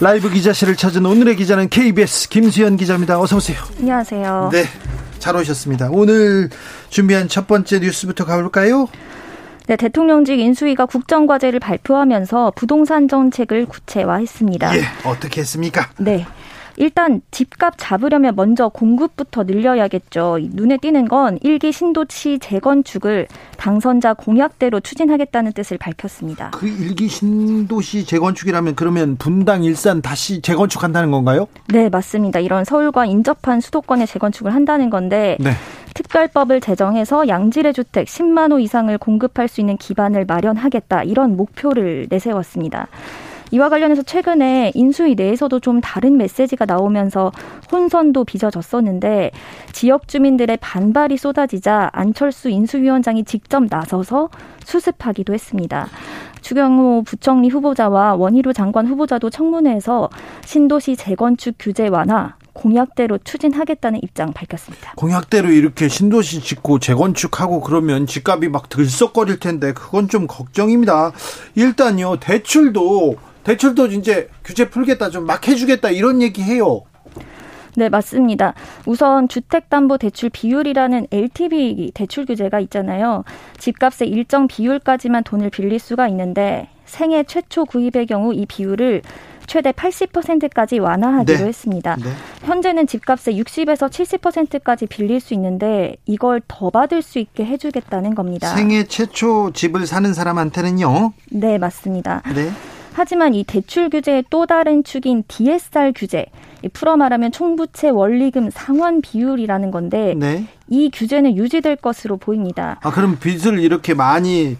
라이브 기자실을 찾은 오늘의 기자는 KBS 김수현 기자입니다. 어서 오세요. 안녕하세요. 네, 잘 오셨습니다. 오늘 준비한 첫 번째 뉴스부터 가볼까요? 네, 대통령직 인수위가 국정과제를 발표하면서 부동산 정책을 구체화했습니다. 예, 어떻게 했습니까? 네. 일단 집값 잡으려면 먼저 공급부터 늘려야겠죠. 눈에 띄는 건 일기 신도시 재건축을 당선자 공약대로 추진하겠다는 뜻을 밝혔습니다. 그 일기 신도시 재건축이라면 그러면 분당 일산 다시 재건축한다는 건가요? 네, 맞습니다. 이런 서울과 인접한 수도권의 재건축을 한다는 건데 네. 특별법을 제정해서 양질의 주택 10만 호 이상을 공급할 수 있는 기반을 마련하겠다 이런 목표를 내세웠습니다. 이와 관련해서 최근에 인수위 내에서도 좀 다른 메시지가 나오면서 혼선도 빚어졌었는데 지역 주민들의 반발이 쏟아지자 안철수 인수위원장이 직접 나서서 수습하기도 했습니다. 추경호 부총리 후보자와 원희룡 장관 후보자도 청문회에서 신도시 재건축 규제 완화, 공약대로 추진하겠다는 입장 밝혔습니다. 공약대로 이렇게 신도시 짓고 재건축하고 그러면 집값이 막 들썩거릴 텐데 그건 좀 걱정입니다. 일단요 대출도 대출도 이제 규제 풀겠다 좀 막 해주겠다 이런 얘기 해요. 네, 맞습니다. 우선 주택담보대출 비율이라는 LTV 대출 규제가 있잖아요. 집값의 일정 비율까지만 돈을 빌릴 수가 있는데 생애 최초 구입의 경우 이 비율을 최대 80%까지 완화하기로 네. 했습니다. 네. 현재는 집값의 60에서 70%까지 빌릴 수 있는데 이걸 더 받을 수 있게 해주겠다는 겁니다. 생애 최초 집을 사는 사람한테는요? 네, 맞습니다. 네. 하지만 이 대출 규제의 또 다른 축인 DSR 규제, 풀어 말하면 총부채 원리금 상환 비율이라는 건데 네. 이 규제는 유지될 것으로 보입니다. 아 그럼 빚을 이렇게 많이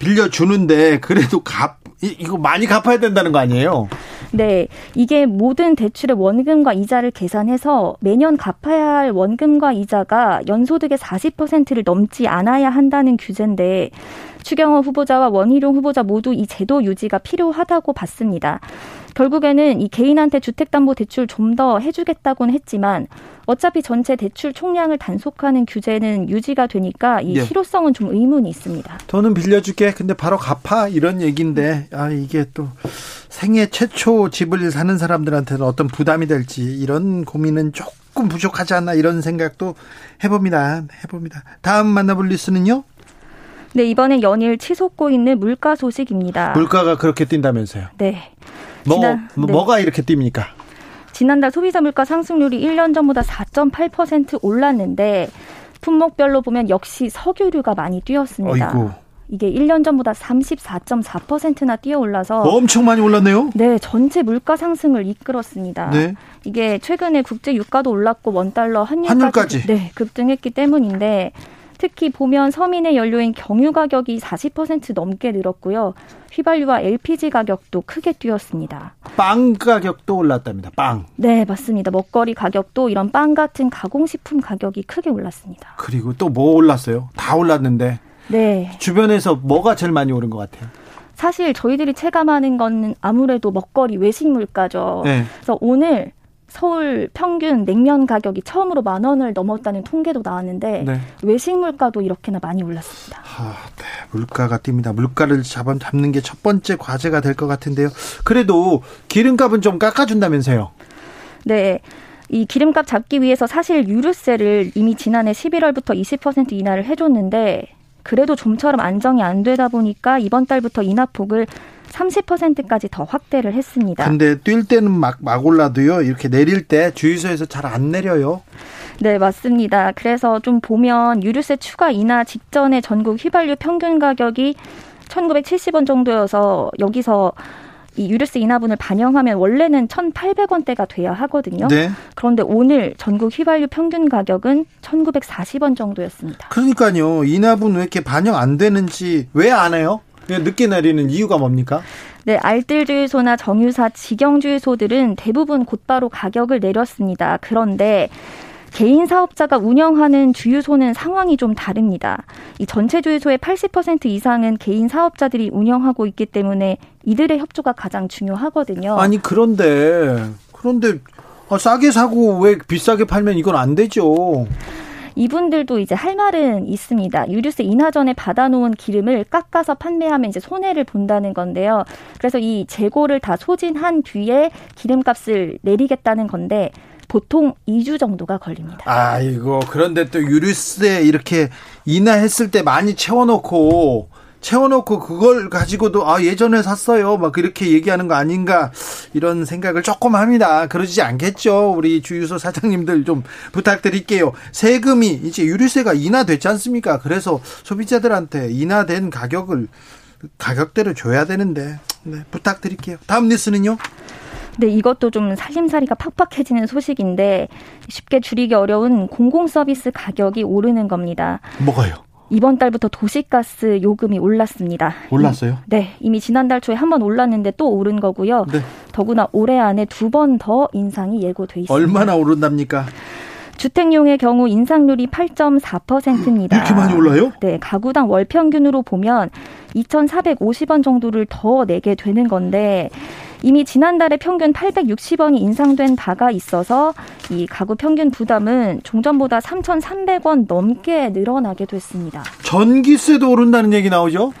빌려 주는데 그래도 갚 이거 많이 갚아야 된다는 거 아니에요? 네. 이게 모든 대출의 원금과 이자를 계산해서 매년 갚아야 할 원금과 이자가 연소득의 40%를 넘지 않아야 한다는 규제인데 추경호 후보자와 원희룡 후보자 모두 이 제도 유지가 필요하다고 봤습니다. 결국에는 이 개인한테 주택담보대출 좀 더 해주겠다고는 했지만 어차피 전체 대출 총량을 단속하는 규제는 유지가 되니까 이 예. 실효성은 좀 의문이 있습니다. 돈은 빌려줄게. 근데 바로 갚아 이런 얘기인데 아 이게 또 생애 최초 집을 사는 사람들한테는 어떤 부담이 될지 이런 고민은 조금 부족하지 않나 이런 생각도 해봅니다. 해봅니다. 다음 만나볼 뉴스는요? 네, 이번에 연일 치솟고 있는 물가 소식입니다. 물가가 그렇게 뛴다면서요? 네. 뭐, 지난, 뭐, 네. 뭐가 이렇게 뜁니까? 지난달 소비자 물가 상승률이 1년 전보다 4.8% 올랐는데 품목별로 보면 역시 석유류가 많이 뛰었습니다. 어이구. 이게 1년 전보다 34.4%나 뛰어 올라서 엄청 많이 올랐네요. 네, 전체 물가 상승을 이끌었습니다. 네. 이게 최근에 국제 유가도 올랐고 원 달러 환율까지, 환율까지. 네, 급등했기 때문인데 특히 보면 서민의 연료인 경유 가격이 40% 넘게 늘었고요. 휘발유와 LPG 가격도 크게 뛰었습니다. 빵 가격도 올랐답니다. 빵. 네, 맞습니다. 먹거리 가격도 이런 빵 같은 가공식품 가격이 크게 올랐습니다. 그리고 또 뭐 올랐어요? 다 올랐는데. 네. 주변에서 뭐가 제일 많이 오른 것 같아요? 사실 저희들이 체감하는 건 아무래도 먹거리 외식 물가죠. 네. 그래서 오늘 서울 평균 냉면 가격이 처음으로 만 원을 넘었다는 통계도 나왔는데 네. 외식 물가도 이렇게나 많이 올랐습니다. 아, 네. 물가가 뜁니다. 물가를 잡아 잡는 게 첫 번째 과제가 될 것 같은데요. 그래도 기름값은 좀 깎아준다면서요? 네. 이 기름값 잡기 위해서 사실 유류세를 이미 지난해 11월부터 20% 인하를 해줬는데 그래도 좀처럼 안정이 안 되다 보니까 이번 달부터 인하폭을 30%까지 더 확대를 했습니다. 근데 뛸 때는 막, 막 올라도요. 이렇게 내릴 때 주유소에서 잘 안 내려요. 네, 맞습니다. 그래서 좀 보면 유류세 추가 인하 직전에 전국 휘발유 평균 가격이 1970원 정도여서 여기서 이 유류세 인하분을 반영하면 원래는 1,800원대가 돼야 하거든요. 네. 그런데 오늘 전국 휘발유 평균 가격은 1,940원 정도였습니다. 그러니까요. 인하분 왜 이렇게 반영 안 되는지 왜 안 해요? 늦게 내리는 이유가 뭡니까? 네, 알뜰 주유소나 정유사 직영 주유소들은 대부분 곧바로 가격을 내렸습니다. 그런데 개인 사업자가 운영하는 주유소는 상황이 좀 다릅니다. 이 전체 주유소의 80% 이상은 개인 사업자들이 운영하고 있기 때문에 이들의 협조가 가장 중요하거든요. 아니 그런데 그런데 아, 싸게 사고 왜 비싸게 팔면 이건 안 되죠. 이분들도 이제 할 말은 있습니다. 유류세 인하 전에 받아놓은 기름을 깎아서 판매하면 이제 손해를 본다는 건데요. 그래서 이 재고를 다 소진한 뒤에 기름값을 내리겠다는 건데 보통 2주 정도가 걸립니다. 아이고 그런데 또 유류세 이렇게 인하했을 때 많이 채워놓고 채워놓고 그걸 가지고도 아 예전에 샀어요. 막 그렇게 얘기하는 거 아닌가. 이런 생각을 조금 합니다. 그러지 않겠죠. 우리 주유소 사장님들 좀 부탁드릴게요. 세금이 이제 유류세가 인하됐지 않습니까? 그래서 소비자들한테 인하된 가격을 가격대로 줘야 되는데 네, 부탁드릴게요. 다음 뉴스는요? 네, 이것도 좀 살림살이가 팍팍해지는 소식인데 쉽게 줄이기 어려운 공공 서비스 가격이 오르는 겁니다. 뭐가요? 이번 달부터 도시가스 요금이 올랐습니다. 올랐어요? 네, 이미 지난달 초에 한 번 올랐는데 또 오른 거고요. 네. 더구나 올해 안에 두 번 더 인상이 예고돼 있습니다. 얼마나 오른답니까? 주택용의 경우 인상률이 8.4%입니다. 이렇게 많이 올라요? 네, 가구당 월 평균으로 보면 2,450원 정도를 더 내게 되는 건데 이미 지난달에 평균 860원이 인상된 바가 있어서 이 가구 평균 부담은 종전보다 3,300원 넘게 늘어나게 됐습니다. 전기세도 오른다는 얘기 나오죠?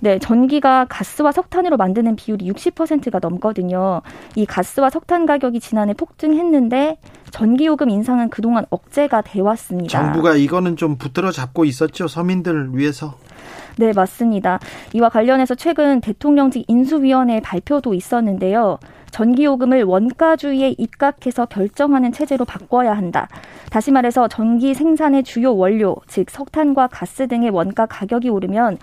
네, 전기가 가스와 석탄으로 만드는 비율이 60%가 넘거든요. 이 가스와 석탄 가격이 지난해 폭증했는데 전기요금 인상은 그동안 억제가 돼 왔습니다. 정부가 이거는 좀 붙들어 잡고 있었죠. 서민들을 위해서. 네, 맞습니다. 이와 관련해서 최근 대통령직 인수위원회 발표도 있었는데요. 전기요금을 원가주의에 입각해서 결정하는 체제로 바꿔야 한다. 다시 말해서 전기 생산의 주요 원료, 즉 석탄과 가스 등의 원가 가격이 오르면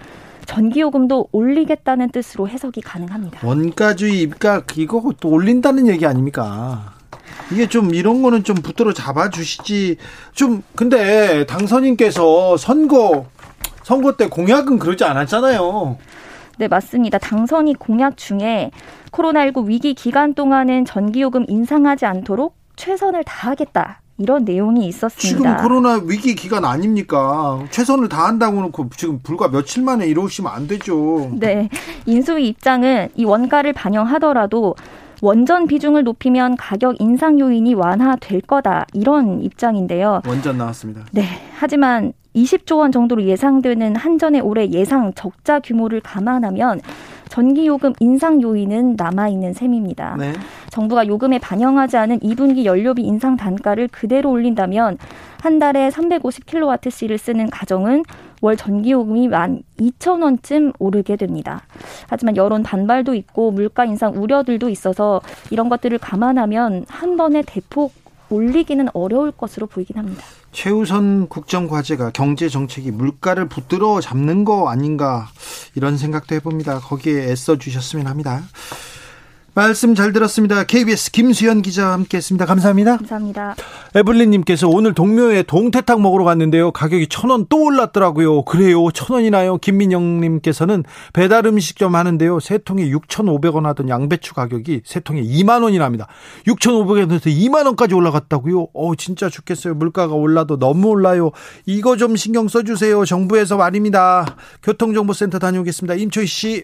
전기요금도 올리겠다는 뜻으로 해석이 가능합니다. 원가주의 입각 이거 또 올린다는 얘기 아닙니까? 이게 좀 이런 거는 좀 붙들어 잡아 주시지. 좀 근데 당선인께서 선거 선거 때 공약은 그러지 않았잖아요. 네, 맞습니다. 당선이 공약 중에 코로나19 위기 기간 동안은 전기요금 인상하지 않도록 최선을 다하겠다. 이런 내용이 있었습니다. 지금 코로나 위기 기간 아닙니까? 최선을 다한다고 놓고 지금 불과 며칠 만에 이러시면 안 되죠. 네. 인수위 입장은 이 원가를 반영하더라도 원전 비중을 높이면 가격 인상 요인이 완화될 거다. 이런 입장인데요. 원전 나왔습니다. 네. 하지만 20조 원 정도로 예상되는 한전의 올해 예상 적자 규모를 감안하면 전기 요금 인상 요인은 남아 있는 셈입니다. 네. 정부가 요금에 반영하지 않은 2분기 연료비 인상 단가를 그대로 올린다면 한 달에 350kWh를 쓰는 가정은 월 전기요금이 만 2천 원쯤 오르게 됩니다. 하지만 여론 반발도 있고 물가 인상 우려들도 있어서 이런 것들을 감안하면 한 번에 대폭 올리기는 어려울 것으로 보이긴 합니다. 최우선 국정 과제가 경제 정책이 물가를 붙들어 잡는 거 아닌가 이런 생각도 해봅니다. 거기에 애써 주셨으면 합니다. 말씀 잘 들었습니다. KBS 김수현 기자와 함께했습니다. 감사합니다. 감사합니다. 에블린님께서 오늘 동묘에 동태탕 먹으러 갔는데요. 가격이 천 원 또 올랐더라고요. 그래요. 천 원이나요? 김민영님께서는 배달 음식점 하는데요. 세 통에 6,500원 하던 양배추 가격이 세 통에 2만 원이랍니다. 6,500원에서 2만 원까지 올라갔다고요? 어 진짜 죽겠어요. 물가가 올라도 너무 올라요. 이거 좀 신경 써주세요. 정부에서 말입니다. 교통정보센터 다녀오겠습니다. 임초희 씨.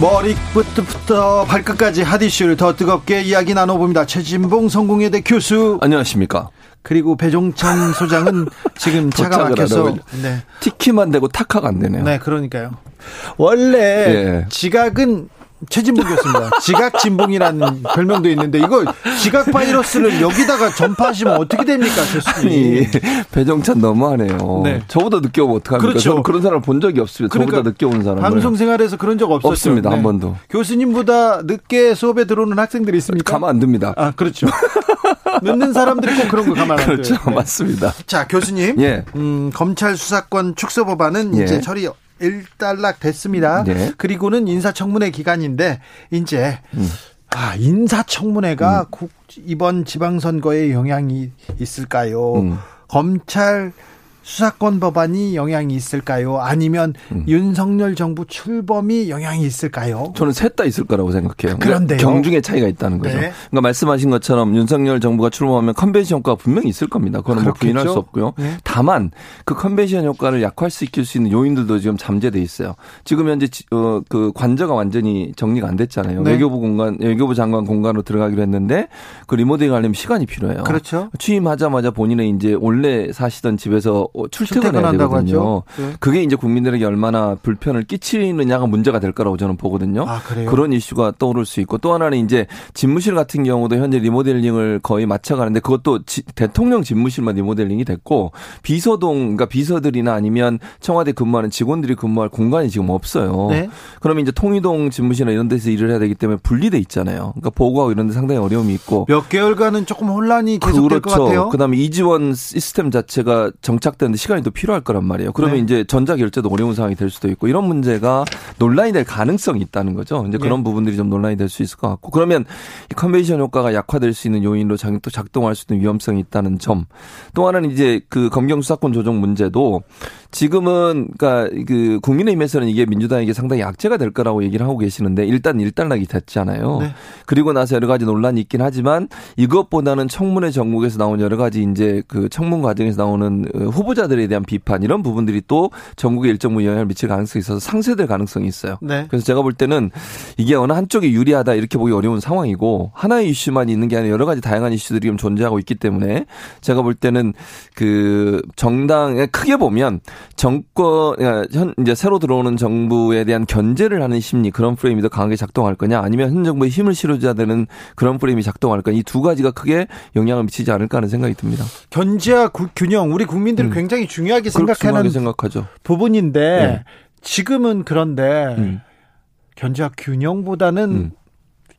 머리부터 발끝까지 핫이슈를 더 뜨겁게 이야기 나눠봅니다. 최진봉 성공회대 교수. 안녕하십니까. 그리고 배종찬 소장은 지금 차가 막혀서 네. 티키만 되고 타카가 안 되네요. 네, 그러니까요. 원래 예. 지각은 최진봉 교수입니다. 지각 진봉이라는 별명도 있는데 이거 지각 바이러스를 여기다가 전파하시면 어떻게 됩니까, 교수님? 배정찬 너무하네요. 네. 저보다 늦게 오면 어떡합니까? 그렇죠. 그런 사람을 본 적이 없습니다. 그러니까 저보다 늦게 오는 사람. 방송 생활에서 그런 적 없었죠. 없습니다. 네. 한 번도. 교수님보다 늦게 수업에 들어오는 학생들이 있습니까? 가만 안 둡니다. 아, 그렇죠. 늦는 사람들이 꼭 그런 거 가만 안 그렇죠. 네. 맞습니다. 자, 교수님. 예. 음, 검찰 수사권 축소 법안은 예. 이제 처리 일단락 됐습니다. 네. 그리고는 인사청문회 기간인데 이제 음. 아 인사청문회가 음. 이번 지방선거에 영향이 있을까요? 음. 검찰 수사권 법안이 영향이 있을까요? 아니면 음. 윤석열 정부 출범이 영향이 있을까요? 저는 셋 다 있을 거라고 생각해요. 그런데 경중의 차이가 있다는 거죠. 네. 그러니까 말씀하신 것처럼 윤석열 정부가 출범하면 컨벤션 효과가 분명히 있을 겁니다. 그거는 뭐 부인할 수 없고요. 네. 다만 그 컨벤션 효과를 약화시킬 수 있는 요인들도 지금 잠재돼 있어요. 지금 현재 어, 그 관저가 완전히 정리가 안 됐잖아요. 네. 외교부 공간, 외교부 장관 공간으로 들어가기로 했는데 그 리모델링 하려면 시간이 필요해요. 그렇죠. 취임하자마자 본인의 이제 원래 사시던 집에서 어, 출퇴근해야 되거든요. 네. 그게 이제 국민들에게 얼마나 불편을 끼치느냐가 문제가 될 거라고 저는 보거든요. 아, 그런 이슈가 떠오를 수 있고 또 하나는 이제 집무실 같은 경우도 현재 리모델링을 거의 마쳐가는데 그것도 지, 대통령 집무실만 리모델링이 됐고 비서동 그러니까 비서들이나 아니면 청와대 근무하는 직원들이 근무할 공간이 지금 없어요. 네. 그러면 이제 통이동 집무실이나 이런 데서 일을 해야 되기 때문에 분리돼 있잖아요. 그러니까 보고하고 이런 데 상당히 어려움이 있고 몇 개월간은 조금 혼란이 계속될 그렇죠. 것 같아요. 그다음에 이지원 시스템 자체가 정착 된 되는데 시간이 또 필요할 거란 말이에요. 그러면 네. 이제 전자 결제도 어려운 상황이 될 수도 있고 이런 문제가 논란이 될 가능성이 있다는 거죠. 이제 그런 네. 부분들이 좀 논란이 될 수 있을 것 같고 그러면 이 컨벤션 효과가 약화될 수 있는 요인으로 또 작동할 수 있는 위험성이 있다는 점. 또 하나는 이제 그 검경 수사권 조정 문제도 지금은 그러니까 그 국민의힘에서는 이게 민주당에게 상당히 악재가 될 거라고 얘기를 하고 계시는데 일단 일단락이 됐잖아요. 네. 그리고 나서 여러 가지 논란이 있긴 하지만 이것보다는 청문회 전국에서 나온 여러 가지 이제 그 청문 과정에서 나오는 후보자들에 대한 비판 이런 부분들이 또 전국에 일정 부분 영향을 미칠 가능성이 있어서 상쇄될 가능성이 있어요. 네. 그래서 제가 볼 때는 이게 어느 한쪽이 유리하다 이렇게 보기 어려운 상황이고 하나의 이슈만 있는 게 아니라 여러 가지 다양한 이슈들이 좀 존재하고 있기 때문에 제가 볼 때는 그 정당에 크게 보면 정권 현 이제 새로 들어오는 정부에 대한 견제를 하는 심리 그런 프레임이 더 강하게 작동할 거냐 아니면 현 정부의 힘을 실어줘야 되는 그런 프레임이 작동할 거냐 이 두 가지가 크게 영향을 미치지 않을까 하는 생각이 듭니다. 견제와 균형 우리 국민들이 음. 굉장히 중요하게 생각하는 생각하죠. 부분인데 네. 지금은 그런데 음. 견제와 균형보다는 음.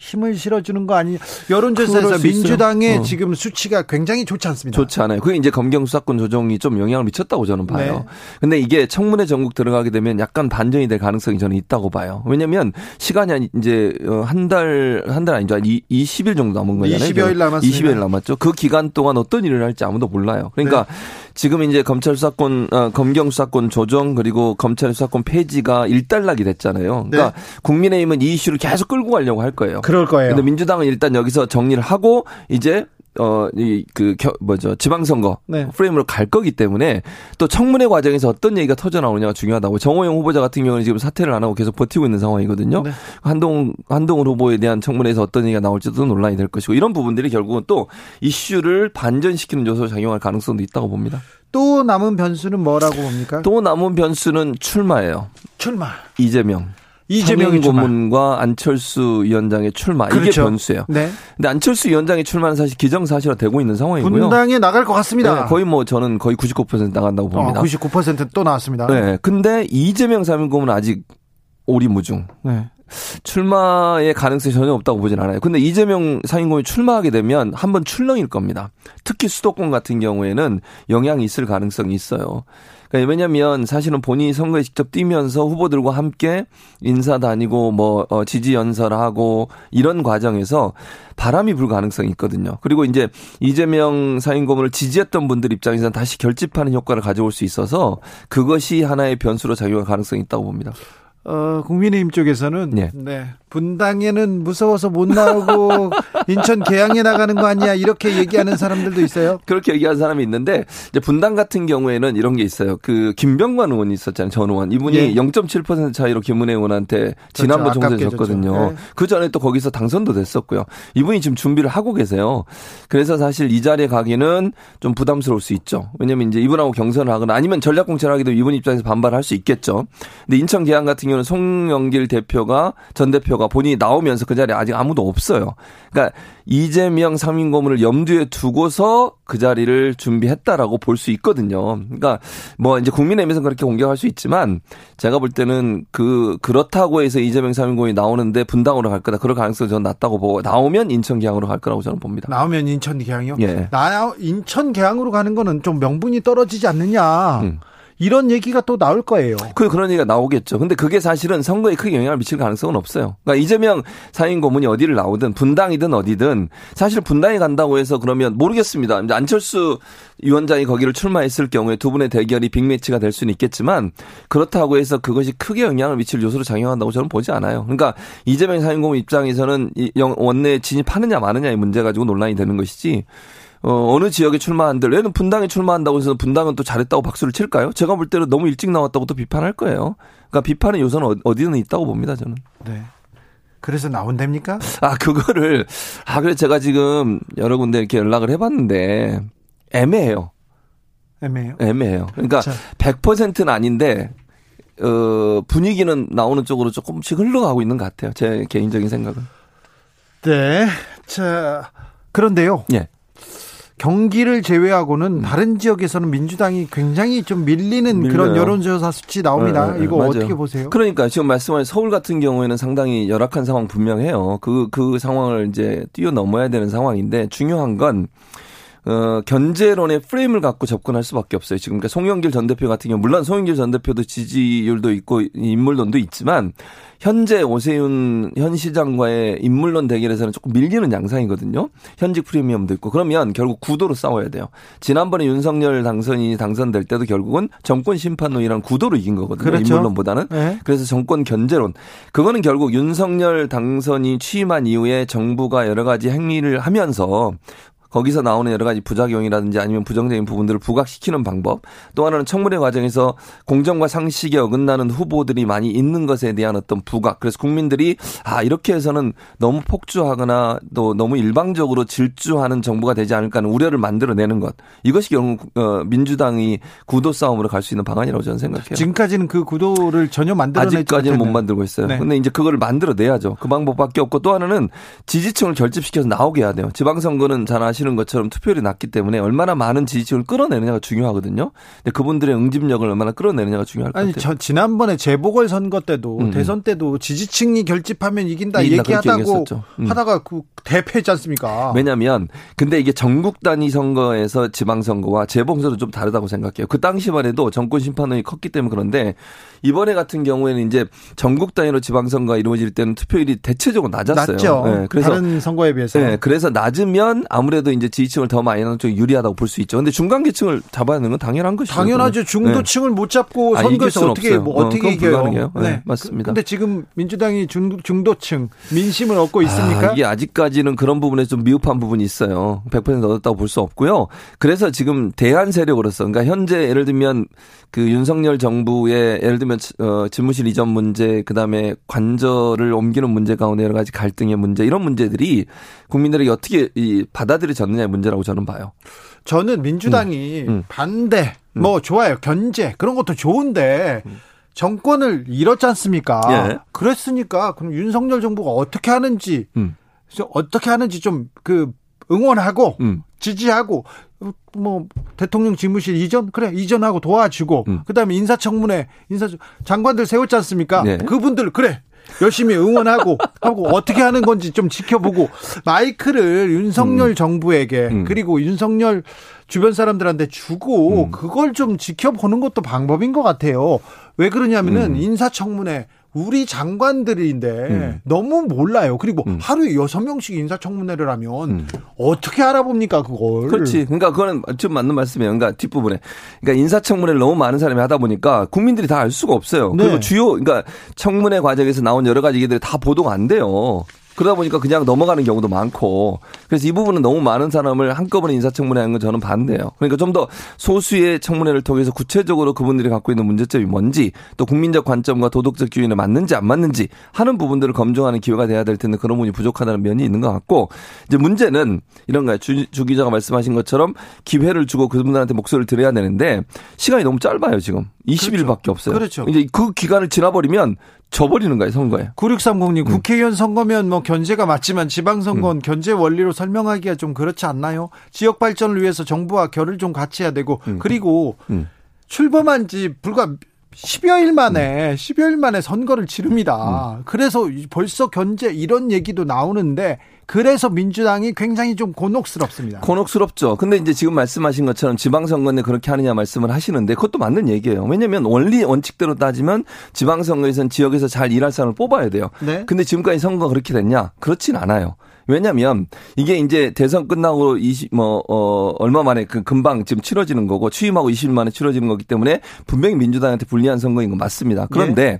힘을 실어주는 거 아니냐. 여론조사에서 민주당의 어. 지금 수치가 굉장히 좋지 않습니다. 좋지 않아요. 그게 이제 검경 수사권 조정이 좀 영향을 미쳤다고 저는 봐요. 네. 근데 이게 청문회 전국 들어가게 되면 약간 반전이 될 가능성이 저는 있다고 봐요. 왜냐면 시간이 이제 어, 한 달, 한 달 아니죠. 20일 정도 남은 거잖아요. 20여일 남았습니다. 20일 남았죠. 그 기간 동안 어떤 일을 할지 아무도 몰라요. 그러니까 네. 지금 이제 검찰 수사권, 어, 검경 수사권 조정 그리고 검찰 수사권 폐지가 일단락이 됐잖아요. 그러니까 네. 국민의힘은 이 이슈를 계속 끌고 가려고 할 거예요. 그럴 거예요. 근데 민주당은 일단 여기서 정리를 하고 이제 어, 이, 그, 겨, 뭐죠, 지방선거 네. 프레임으로 갈 거기 때문에 또 청문회 과정에서 어떤 얘기가 터져 나오느냐가 중요하다고. 정호영 후보자 같은 경우는 지금 사퇴를 안 하고 계속 버티고 있는 상황이거든요. 네. 한동, 한동훈 후보에 대한 청문회에서 어떤 얘기가 나올지도 논란이 될 것이고 이런 부분들이 결국은 또 이슈를 반전시키는 요소로 작용할 가능성도 있다고 봅니다. 또 남은 변수는 뭐라고 봅니까? 또 남은 변수는 출마예요. 출마. 이재명. 이재명 고문과 안철수 위원장의 출마 그렇죠. 이게 변수예요. 네. 근데 안철수 위원장의 출마는 사실 기정사실화 되고 있는 상황이고요. 분당에 나갈 것 같습니다. 네, 거의 뭐 저는 거의 99% 나간다고 어, 봅니다. 어, 99%또 나왔습니다. 네. 근데 이재명 사명고문은 아직 오리무중. 네. 출마의 가능성이 전혀 없다고 보진 않아요. 근데 이재명 상임고문이 출마하게 되면 한번 출렁일 겁니다. 특히 수도권 같은 경우에는 영향이 있을 가능성이 있어요. 그러니까 왜냐면 사실은 본인이 선거에 직접 뛰면서 후보들과 함께 인사 다니고 뭐 어, 지지 연설하고 이런 과정에서 바람이 불 가능성이 있거든요. 그리고 이제 이재명 사인고문을 지지했던 분들 입장에서는 다시 결집하는 효과를 가져올 수 있어서 그것이 하나의 변수로 작용할 가능성이 있다고 봅니다. 어, 국민의힘 쪽에서는 네. 네. 분당에는 무서워서 못 나오고 인천 계양에 나가는 거 아니야 이렇게 얘기하는 사람들도 있어요. 그렇게 얘기하는 사람이 있는데 이제 분당 같은 경우에는 이런 게 있어요. 그 김병관 의원이 있었잖아요. 전 의원 이분이 예. 0.7% 차이로 김은혜 의원한테 그렇죠. 지난번 그렇죠. 총선에 졌거든요. 네. 그 전에 또 거기서 당선도 됐었고요. 이분이 지금 준비를 하고 계세요. 그래서 사실 이 자리에 가기는 좀 부담스러울 수 있죠. 왜냐면 이제 이분하고 경선을 하거나 아니면 전략 공천을 하기도 이분 입장에서 반발할 수 있겠죠. 근데 인천 계양 같은 경우는 송영길 대표가 전 대표가 본인이 나오면서 그 자리에 아직 아무도 없어요. 그러니까 이재명 상임 고문을 염두에 두고서 그 자리를 준비했다라고 볼 수 있거든요. 그러니까 뭐 이제 국민의힘에서 그렇게 공격할 수 있지만 제가 볼 때는 그 그렇다고 해서 이재명 상임 고문이 나오는데 분당으로 갈 거다. 그럴 가능성이 저는 낮다고 보고 나오면 인천 계양으로 갈 거라고 저는 봅니다. 나오면 인천 계양이요? 예. 나 인천 계양으로 가는 거는 좀 명분이 떨어지지 않느냐. 음. 이런 얘기가 또 나올 거예요. 그 그런 얘기가 나오겠죠. 근데 그게 사실은 선거에 크게 영향을 미칠 가능성은 없어요. 그러니까 이재명 사인 고문이 어디를 나오든 분당이든 어디든 사실 분당에 간다고 해서 그러면 모르겠습니다. 이제 안철수 위원장이 거기를 출마했을 경우에 두 분의 대결이 빅매치가 될 수는 있겠지만 그렇다고 해서 그것이 크게 영향을 미칠 요소로 작용한다고 저는 보지 않아요. 그러니까 이재명 사인 고문 입장에서는 원내에 진입하느냐 마느냐의 문제 가지고 논란이 되는 것이지 어, 어느 지역에 출마한들 얘는 분당에 출마한다고 해서 분당은 또 잘했다고 박수를 칠까요? 제가 볼 때는 너무 일찍 나왔다고 또 비판할 거예요. 그러니까 비판의 요소는 어, 어디든 있다고 봅니다, 저는. 네. 그래서 나온답니까? 아, 그거를, 아, 그래, 제가 지금 여러 군데 이렇게 연락을 해봤는데, 애매해요. 애매해요? 애매해요. 그러니까 자. 100%는 아닌데, 어, 분위기는 나오는 쪽으로 조금씩 흘러가고 있는 것 같아요. 제 개인적인 생각은. 네. 자, 그런데요. 예. 경기를 제외하고는 음. 다른 지역에서는 민주당이 굉장히 좀 밀리는 밀려요. 그런 여론조사 수치 나옵니다. 네, 네, 이거 맞아요. 어떻게 보세요? 그러니까 지금 말씀하신 서울 같은 경우에는 상당히 열악한 상황 분명해요. 그, 그 상황을 이제 뛰어넘어야 되는 상황인데 중요한 건 어, 견제론의 프레임을 갖고 접근할 수밖에 없어요. 지금 그러니까 송영길 전 대표 같은 경우 물론 송영길 전 대표도 지지율도 있고 인물론도 있지만 현재 오세훈 현 시장과의 인물론 대결에서는 조금 밀리는 양상이거든요. 현직 프리미엄도 있고 그러면 결국 구도로 싸워야 돼요. 지난번에 윤석열 당선이 당선될 때도 결국은 정권 심판론이란 구도로 이긴 거거든요. 그렇죠. 인물론보다는. 네. 그래서 정권 견제론. 그거는 결국 윤석열 당선이 취임한 이후에 정부가 여러 가지 행위를 하면서 거기서 나오는 여러 가지 부작용이라든지 아니면 부정적인 부분들을 부각시키는 방법 또 하나는 청문회 과정에서 공정과 상식에 어긋나는 후보들이 많이 있는 것에 대한 어떤 부각 그래서 국민들이 아 이렇게 해서는 너무 폭주하거나 또 너무 일방적으로 질주하는 정부가 되지 않을까 하는 우려를 만들어내는 것 이것이 결국 어, 민주당이 구도 싸움으로 갈 수 있는 방안이라고 저는 생각해요. 지금까지는 그 구도를 전혀 만들어내지 아직까지는 못 만들고 있어요. 네. 근데 이제 그거를 만들어내야죠. 그 방법밖에 없고 또 하나는 지지층을 결집시켜서 나오게 해야 돼요. 지방선거는 잘 아시 아시는 것처럼 투표율이 낮기 때문에 얼마나 많은 지지층을 끌어내느냐가 중요하거든요. 근데 그분들의 응집력을 얼마나 끌어내느냐가 중요할 것 아니, 같아요. 저 지난번에 재보궐 선거 때도 음. 대선 때도 지지층이 결집하면 이긴다, 이긴다 얘기하다고 음. 하다가 그 대패했지 않습니까? 왜냐하면 근데 이게 전국 단위 선거에서 지방 선거와 재보궐선도 좀 다르다고 생각해요. 그 당시만 해도 정권 심판원이 컸기 때문에 그런데 이번에 같은 경우에는 이제 전국 단위로 지방 선거가 이루어질 때는 투표율이 대체적으로 낮았어요. 낮죠. 네, 그래서 다른 선거에 비해서. 네, 그래서 낮으면 아무래도 이제 지지층을 더 많이 나는 쪽이 유리하다고 볼 수 있죠. 근데 중간 계층을 잡아야 하는 건 당연한 것이죠. 당연하죠. 중도층을 네. 못 잡고 선거에서 아, 어떻게 뭐 어, 어떻게 이겨요? 불가능해요. 네, 네, 맞습니다. 근데 지금 민주당이 중, 중도층 민심을 얻고 있습니까? 아, 이게 아직까지는 그런 부분에 좀 미흡한 부분이 있어요. 100% 얻었다고 볼 수 없고요. 그래서 지금 대한 세력으로서 그러니까 현재 예를 들면 그 윤석열 정부의 예를 들면 어, 집무실 이전 문제, 그 다음에 관절을 옮기는 문제 가운데 여러 가지 갈등의 문제 이런 문제들이 국민들에게 어떻게 이 받아들여졌느냐의 문제라고 저는 봐요. 저는 민주당이 음, 음. 반대, 음. 뭐 좋아요, 견제 그런 것도 좋은데. 음. 정권을 잃었지 않습니까? 예. 그랬으니까 그럼 윤석열 정부가 어떻게 하는지 음. 어떻게 하는지 좀 그 응원하고 음. 지지하고 뭐 대통령 집무실 이전 그래 이전하고 도와주고 음. 그다음에 인사청문회 인사 장관들 세웠지 않습니까? 네. 그분들 그래 열심히 응원하고 하고 어떻게 하는 건지 좀 지켜보고 마이크를 윤석열 음. 정부에게 음. 그리고 윤석열 주변 사람들한테 주고 음. 그걸 좀 지켜보는 것도 방법인 것 같아요. 왜 그러냐면은 음. 인사청문회 우리 장관들인데 음. 너무 몰라요. 그리고 음. 하루에 여섯 명씩 인사청문회를 하면 음. 어떻게 알아봅니까 그걸? 그렇지. 그러니까 그거는 좀 맞는 말씀이에요. 그러니까 뒷부분에 그러니까 인사청문회를 너무 많은 사람이 하다 보니까 국민들이 다 알 수가 없어요. 네. 그리고 주요 그러니까 청문회 과정에서 나온 여러 가지 얘기들이 다 보도가 안 돼요. 그러다 보니까 그냥 넘어가는 경우도 많고 그래서 이 부분은 너무 많은 사람을 한꺼번에 인사청문회 하는 건 저는 반대예요. 그러니까 좀 더 소수의 청문회를 통해서 구체적으로 그분들이 갖고 있는 문제점이 뭔지 또 국민적 관점과 도덕적 기준에 맞는지 안 맞는지 하는 부분들을 검증하는 기회가 돼야 될 텐데 그런 부분이 부족하다는 면이 있는 것 같고 이제 문제는 이런 거예요. 주, 주 기자가 말씀하신 것처럼 기회를 주고 그분들한테 목소리를 들어야 되는데 시간이 너무 짧아요 지금 20일밖에 그렇죠. 없어요. 그렇죠. 이제 그 기간을 지나버리면 져버리는 거예요, 선거에. 9630님, 음. 국회의원 선거면 뭐 견제가 맞지만 지방선거는 음. 견제 원리로 설명하기가 좀 그렇지 않나요? 지역 발전을 위해서 정부와 결을 좀 같이 해야 되고, 음. 그리고 음. 출범한 지 불과 10여일 만에, 음. 10여일 만에 선거를 치릅니다. 음. 그래서 벌써 견제 이런 얘기도 나오는데, 그래서 민주당이 굉장히 좀 곤혹스럽습니다. 곤혹스럽죠. 근데 이제 지금 말씀하신 것처럼 지방선거는 그렇게 하느냐 말씀을 하시는데 그것도 맞는 얘기예요. 왜냐하면 원리 원칙대로 따지면 지방선거에서는 지역에서 잘 일할 사람을 뽑아야 돼요. 네. 근데 지금까지 선거가 그렇게 됐냐? 그렇진 않아요. 왜냐면 이게 이제 대선 끝나고 20, 뭐, 어, 얼마 만에 그 금방 지금 치러지는 거고 취임하고 20일 만에 치러지는 거기 때문에 분명히 민주당한테 불리한 선거인 건 맞습니다. 그런데 네.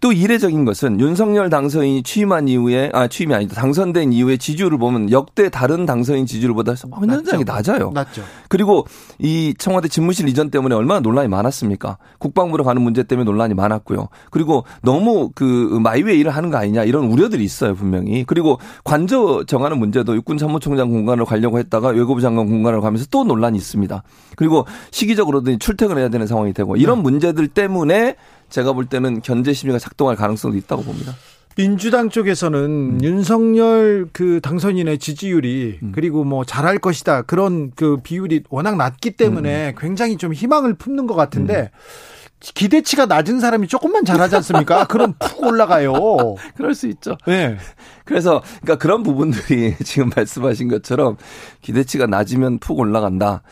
또 이례적인 것은 윤석열 당선인이 취임한 이후에 아 취임이 아니다 당선된 이후에 지지율을 보면 역대 다른 당선인 지지율보다 현장이 낮아요. 낮죠. 그리고 이 청와대 집무실 이전 때문에 얼마나 논란이 많았습니까? 국방부로 가는 문제 때문에 논란이 많았고요. 그리고 너무 그 마이웨이 일을 하는 거 아니냐 이런 우려들이 있어요 분명히. 그리고 관저 정하는 문제도 육군 참모총장 공간으로 가려고 했다가 외교부 장관 공간으로 가면서 또 논란이 있습니다. 그리고 시기적으로도 출퇴근해야 되는 상황이 되고 이런 네. 문제들 때문에 제가 볼 때는 견제 심리가 작동할 가능성도 있다고 봅니다. 민주당 쪽에서는 음. 윤석열 그 당선인의 지지율이 음. 그리고 뭐 잘할 것이다 그런 그 비율이 워낙 낮기 때문에 음. 굉장히 좀 희망을 품는 것 같은데 음. 기대치가 낮은 사람이 조금만 잘하지 않습니까? 그럼 푹 올라가요. 그럴 수 있죠. 네. 그래서 그러니까 그런 부분들이 지금 말씀하신 것처럼 기대치가 낮으면 푹 올라간다.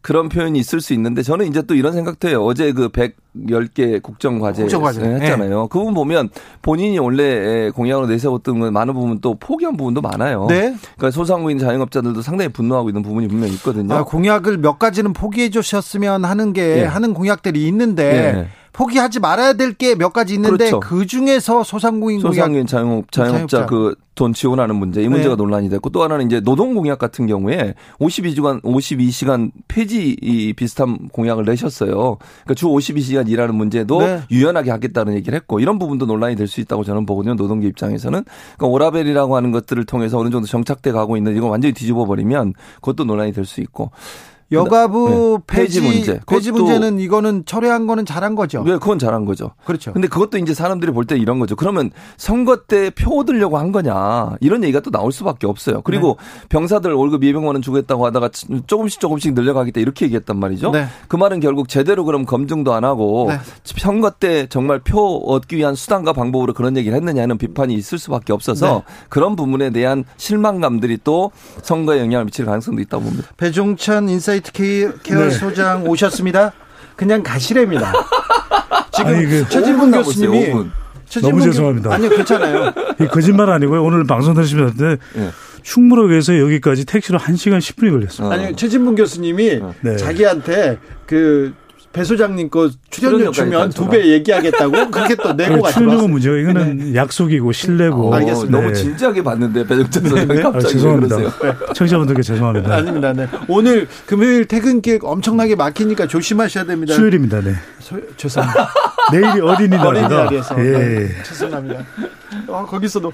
그런 표현이 있을 수 있는데 저는 이제 또 이런 생각도 해요. 어제 그 110개 국정과제, 국정과제. 했잖아요. 네. 그 부분 보면 본인이 원래 공약으로 내세웠던 많은 부분 또 포기한 부분도 많아요. 네. 그러니까 소상공인 자영업자들도 상당히 분노하고 있는 부분이 분명히 있거든요. 아, 공약을 몇 가지는 포기해 주셨으면 하는 게 네. 하는 공약들이 있는데 네. 포기하지 말아야 될 게 몇 가지 있는데 그렇죠. 그 중에서 소상공인 소상공인 자영업 자영업자 그 돈 지원하는 문제 이 문제가 네. 논란이 됐고 또 하나는 이제 노동 공약 같은 경우에 52시간 52시간 폐지 이 비슷한 공약을 내셨어요. 그러니까 주 52시간 일하는 문제도 네. 유연하게 하겠다는 얘기를 했고 이런 부분도 논란이 될 수 있다고 저는 보거든요. 노동계 입장에서는 그러니까 오라벨이라고 하는 것들을 통해서 어느 정도 정착돼 가고 있는 이거 완전히 뒤집어 버리면 그것도 논란이 될 수 있고 여가부 네. 폐지, 폐지 문제. 폐지 문제는 이거는 철회한 거는 잘한 거죠. 네, 그건 잘한 거죠. 그렇죠. 근데 그것도 이제 사람들이 볼 때 이런 거죠. 그러면 선거 때 표 얻으려고 한 거냐. 이런 얘기가 또 나올 수밖에 없어요. 그리고 네. 병사들 월급 200만 원 주겠다고 하다가 조금씩 조금씩 늘려가겠다 이렇게 얘기했단 말이죠. 네. 그 말은 결국 제대로 그럼 검증도 안 하고 네. 선거 때 정말 표 얻기 위한 수단과 방법으로 그런 얘기를 했느냐는 비판이 있을 수밖에 없어서 네. 그런 부분에 대한 실망감들이 또 선거에 영향을 미칠 가능성도 있다고 봅니다. 배종찬 인사 이 사이트 케어 네. 소장 오셨습니다. 그냥 가시랍니다. 지금 아니, 그 최진분 교수님이 너무 죄송합니다. 아니요, 괜찮아요. 거짓말 아니고요. 오늘 방송 들으시면서 네. 충무역에서 여기까지 택시로 1시간 10분이 걸렸어요. 아니, 최진분 교수님이 네. 자기한테 그 배 소장님 거 출연료 주면 두 배 얘기하겠다고 그렇게 또 내고 가죠. 출연료가 문제가 이거는 네. 약속이고 신뢰고. 어, 알겠습니다. 너무 진지하게 봤는데 배정찬 소장님 네. 갑자기 아, 죄송합니다. 네. 청취자분들께 죄송합니다. 아닙니다. 네. 오늘 금요일 퇴근길 엄청나게 막히니까 조심하셔야 됩니다. 수요일입니다. 네. 소, 죄송합니다. 내일이 어린이날이다. 어린이날이어서 예. 네. 죄송합니다. 어, 거기서도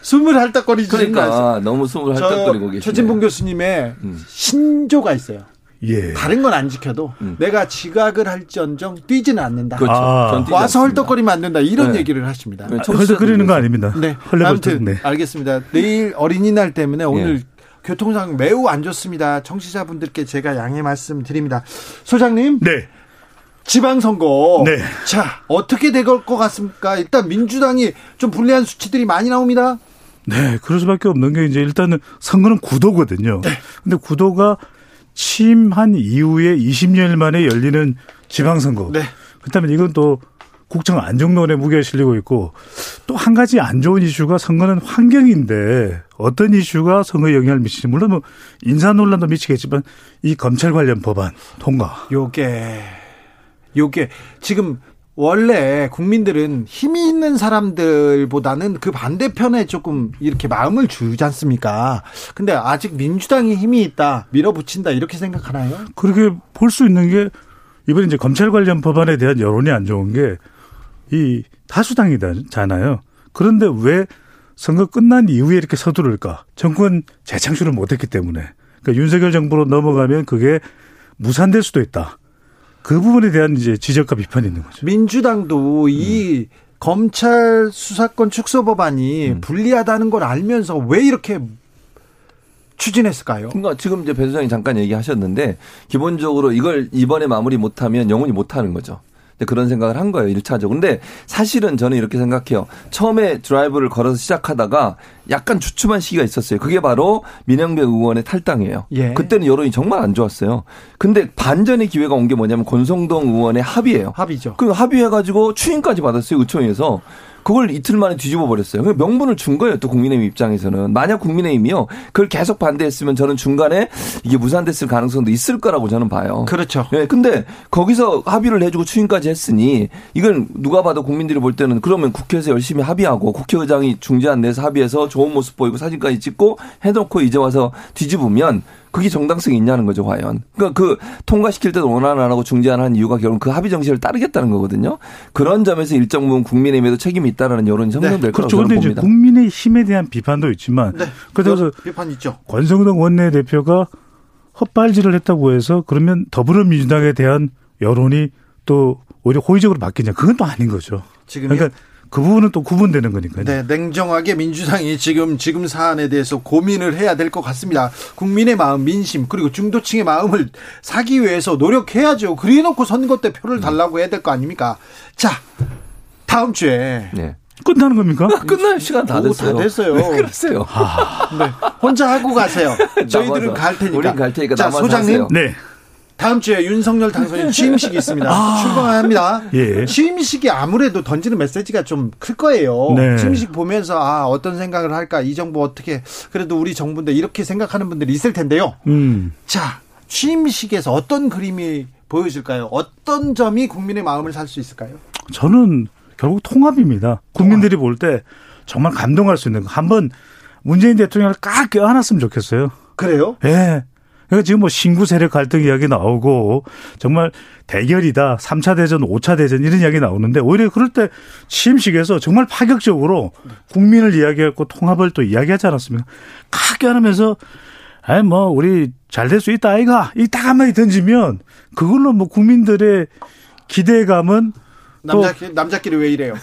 숨을 할딱거리지 그러니까 너무 숨을 할딱거리고 계시네. 최진봉 교수님의 음. 신조가 있어요. 예. 다른 건 안 지켜도 음. 내가 지각을 할지언정 뛰지는 않는다. 그렇죠. 아. 와서 헐떡거리면 안 된다. 이런 네. 얘기를 하십니다. 네, 헐떡거리는 거 아닙니다. 네. 아무튼 네. 알겠습니다. 내일 어린이날 때문에 오늘 예. 교통상 매우 안 좋습니다. 청취자분들께 제가 양해 말씀드립니다. 소장님. 네. 지방선거. 네. 자, 어떻게 될 것 같습니까? 일단 민주당이 좀 불리한 수치들이 많이 나옵니다. 네, 그럴 수밖에 없는 게 이제 일단은 선거는 구도거든요. 네. 근데 구도가 취임한 이후에 20년 만에 열리는 지방선거. 네. 그렇다면 이건 또 국정 안정론에 무게가 실리고 있고 또 한 가지 안 좋은 이슈가 선거는 환경인데 어떤 이슈가 선거에 영향을 미치지 물론 뭐 인사 논란도 미치겠지만 이 검찰 관련 법안 통과. 요게 요게 지금 원래 국민들은 힘이 있는 사람들보다는 그 반대편에 조금 이렇게 마음을 주지 않습니까? 근데 아직 민주당이 힘이 있다, 밀어붙인다, 이렇게 생각하나요? 그렇게 볼 수 있는 게 이번에 이제 검찰 관련 법안에 대한 여론이 안 좋은 게 이 다수당이잖아요. 그런데 왜 선거 끝난 이후에 이렇게 서두를까? 정권 재창출을 못했기 때문에. 그러니까 윤석열 정부로 넘어가면 그게 무산될 수도 있다. 그 부분에 대한 이제 지적과 비판이 있는 거죠. 민주당도 이 음. 검찰 수사권 축소 법안이 음. 불리하다는 걸 알면서 왜 이렇게 추진했을까요? 그러니까 지금 이제 배 소장이 잠깐 얘기하셨는데 기본적으로 이걸 이번에 마무리 못하면 영원히 못하는 거죠. 그런 생각을 한 거예요. 1차적으로. 근데 사실은 저는 이렇게 생각해요. 처음에 드라이브를 걸어서 시작하다가 약간 주춤한 시기가 있었어요. 그게 바로 민영배 의원의 탈당이에요. 예. 그때는 여론이 정말 안 좋았어요. 근데 반전의 기회가 온 게 뭐냐면 권성동 의원의 합의예요. 합의죠. 그 합의해가지고 추인까지 받았어요. 의총에서. 그걸 이틀 만에 뒤집어 버렸어요. 명분을 준 거예요. 또 국민의힘 입장에서는 만약 국민의힘이요 그걸 계속 반대했으면 저는 중간에 이게 무산됐을 가능성도 있을 거라고 저는 봐요. 그렇죠. 예. 근데 거기서 합의를 해주고 추인까지 했으니 이건 누가 봐도 국민들이 볼 때는 그러면 국회에서 열심히 합의하고 국회의장이 중재안 내서 합의해서 좋은 모습 보이고 사진까지 찍고 해놓고 이제 와서 뒤집으면 그게 정당성이 있냐는 거죠, 과연. 그러니까 그 통과시킬 때도 원안 안 하고 중재안 이유가 결국 그 합의 정신을 따르겠다는 거거든요. 그런 점에서 일정 부분 국민의힘에도 책임이 있다라는 여론이 형성될 네. 거라고 그렇죠. 저는 봅니다. 국민의 힘에 대한 비판도 있지만 네. 그래서 비판 있죠. 권성동 원내대표가 헛발질을 했다고 해서 그러면 더불어민주당에 대한 여론이 또 오히려 호의적으로 바뀌냐 그건 또 아닌 거죠. 지금 그러니까 그 부분은 또 구분되는 거니까요. 네, 냉정하게 민주당이 지금 지금 사안에 대해서 고민을 해야 될 것 같습니다. 국민의 마음, 민심 그리고 중도층의 마음을 사기 위해서 노력해야죠. 그래놓고 선거 때 표를 달라고 해야 될 거 아닙니까? 자, 다음 주에 네. 끝나는 겁니까? 끝날 시간 다 됐어요. 다 됐어요. 그러세요. 아, 네. 혼자 하고 가세요. 저희들은 갈 테니까. 우린 갈 테니까. 자, 소장님. 하세요. 네. 다음 주에 윤석열 당선인 취임식이 있습니다. 아. 출범합니다. 예. 취임식이 아무래도 던지는 메시지가 좀 클 거예요. 네. 취임식 보면서 아 어떤 생각을 할까 이 정부 어떻게 그래도 우리 정부인데 이렇게 생각하는 분들이 있을 텐데요. 음. 자 취임식에서 어떤 그림이 보여질까요? 어떤 점이 국민의 마음을 살 수 있을까요? 저는 결국 통합입니다. 국민들이 볼 때 정말 감동할 수 있는 거. 한번 문재인 대통령을 깍 껴안았으면 좋겠어요. 그래요? 예. 네. 그러니까 지금 뭐 신구 세력 갈등 이야기 나오고 정말 대결이다. 3차 대전, 5차 대전 이런 이야기 나오는데 오히려 그럴 때 취임식에서 정말 파격적으로 국민을 이야기하고 통합을 또 이야기하지 않았습니까? 크게 하면서 아이 뭐 우리 잘 될 수 있다 아이가 이 딱 한마디 던지면 그걸로 뭐 국민들의 기대감은 남자 남자끼리 왜 이래요?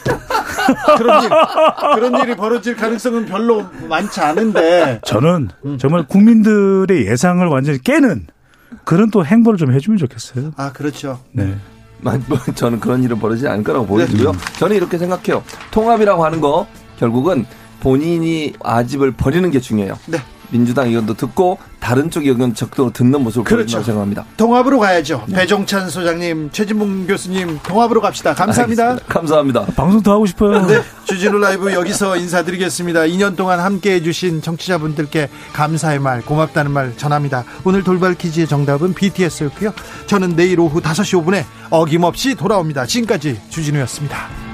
그런 일, 그런 일이 벌어질 가능성은 별로 많지 않은데. 저는 음. 정말 국민들의 예상을 완전히 깨는 그런 또 행보를 좀 해주면 좋겠어요. 아, 그렇죠. 네. 뭐, 저는 그런 일은 벌어지지 않을 거라고 보여지고요. 네. 저는 이렇게 생각해요. 통합이라고 하는 거 결국은 본인이 아집을 버리는 게 중요해요. 네. 민주당 의견도 듣고 다른 쪽 의견 적극적으로 듣는 모습을 그렇죠. 보여준다고 생각합니다. 통합으로 가야죠. 네. 배종찬 소장님, 최진봉 교수님 통합으로 갑시다. 감사합니다. 알겠습니다. 감사합니다. 방송 더 하고 싶어요. 네, 주진우 라이브 여기서 인사드리겠습니다. 2년 동안 함께해 주신 청취자분들께 감사의 말, 고맙다는 말 전합니다. 오늘 돌발 퀴즈의 정답은 BTS였고요. 저는 내일 오후 5시 5분에 어김없이 돌아옵니다. 지금까지 주진우였습니다.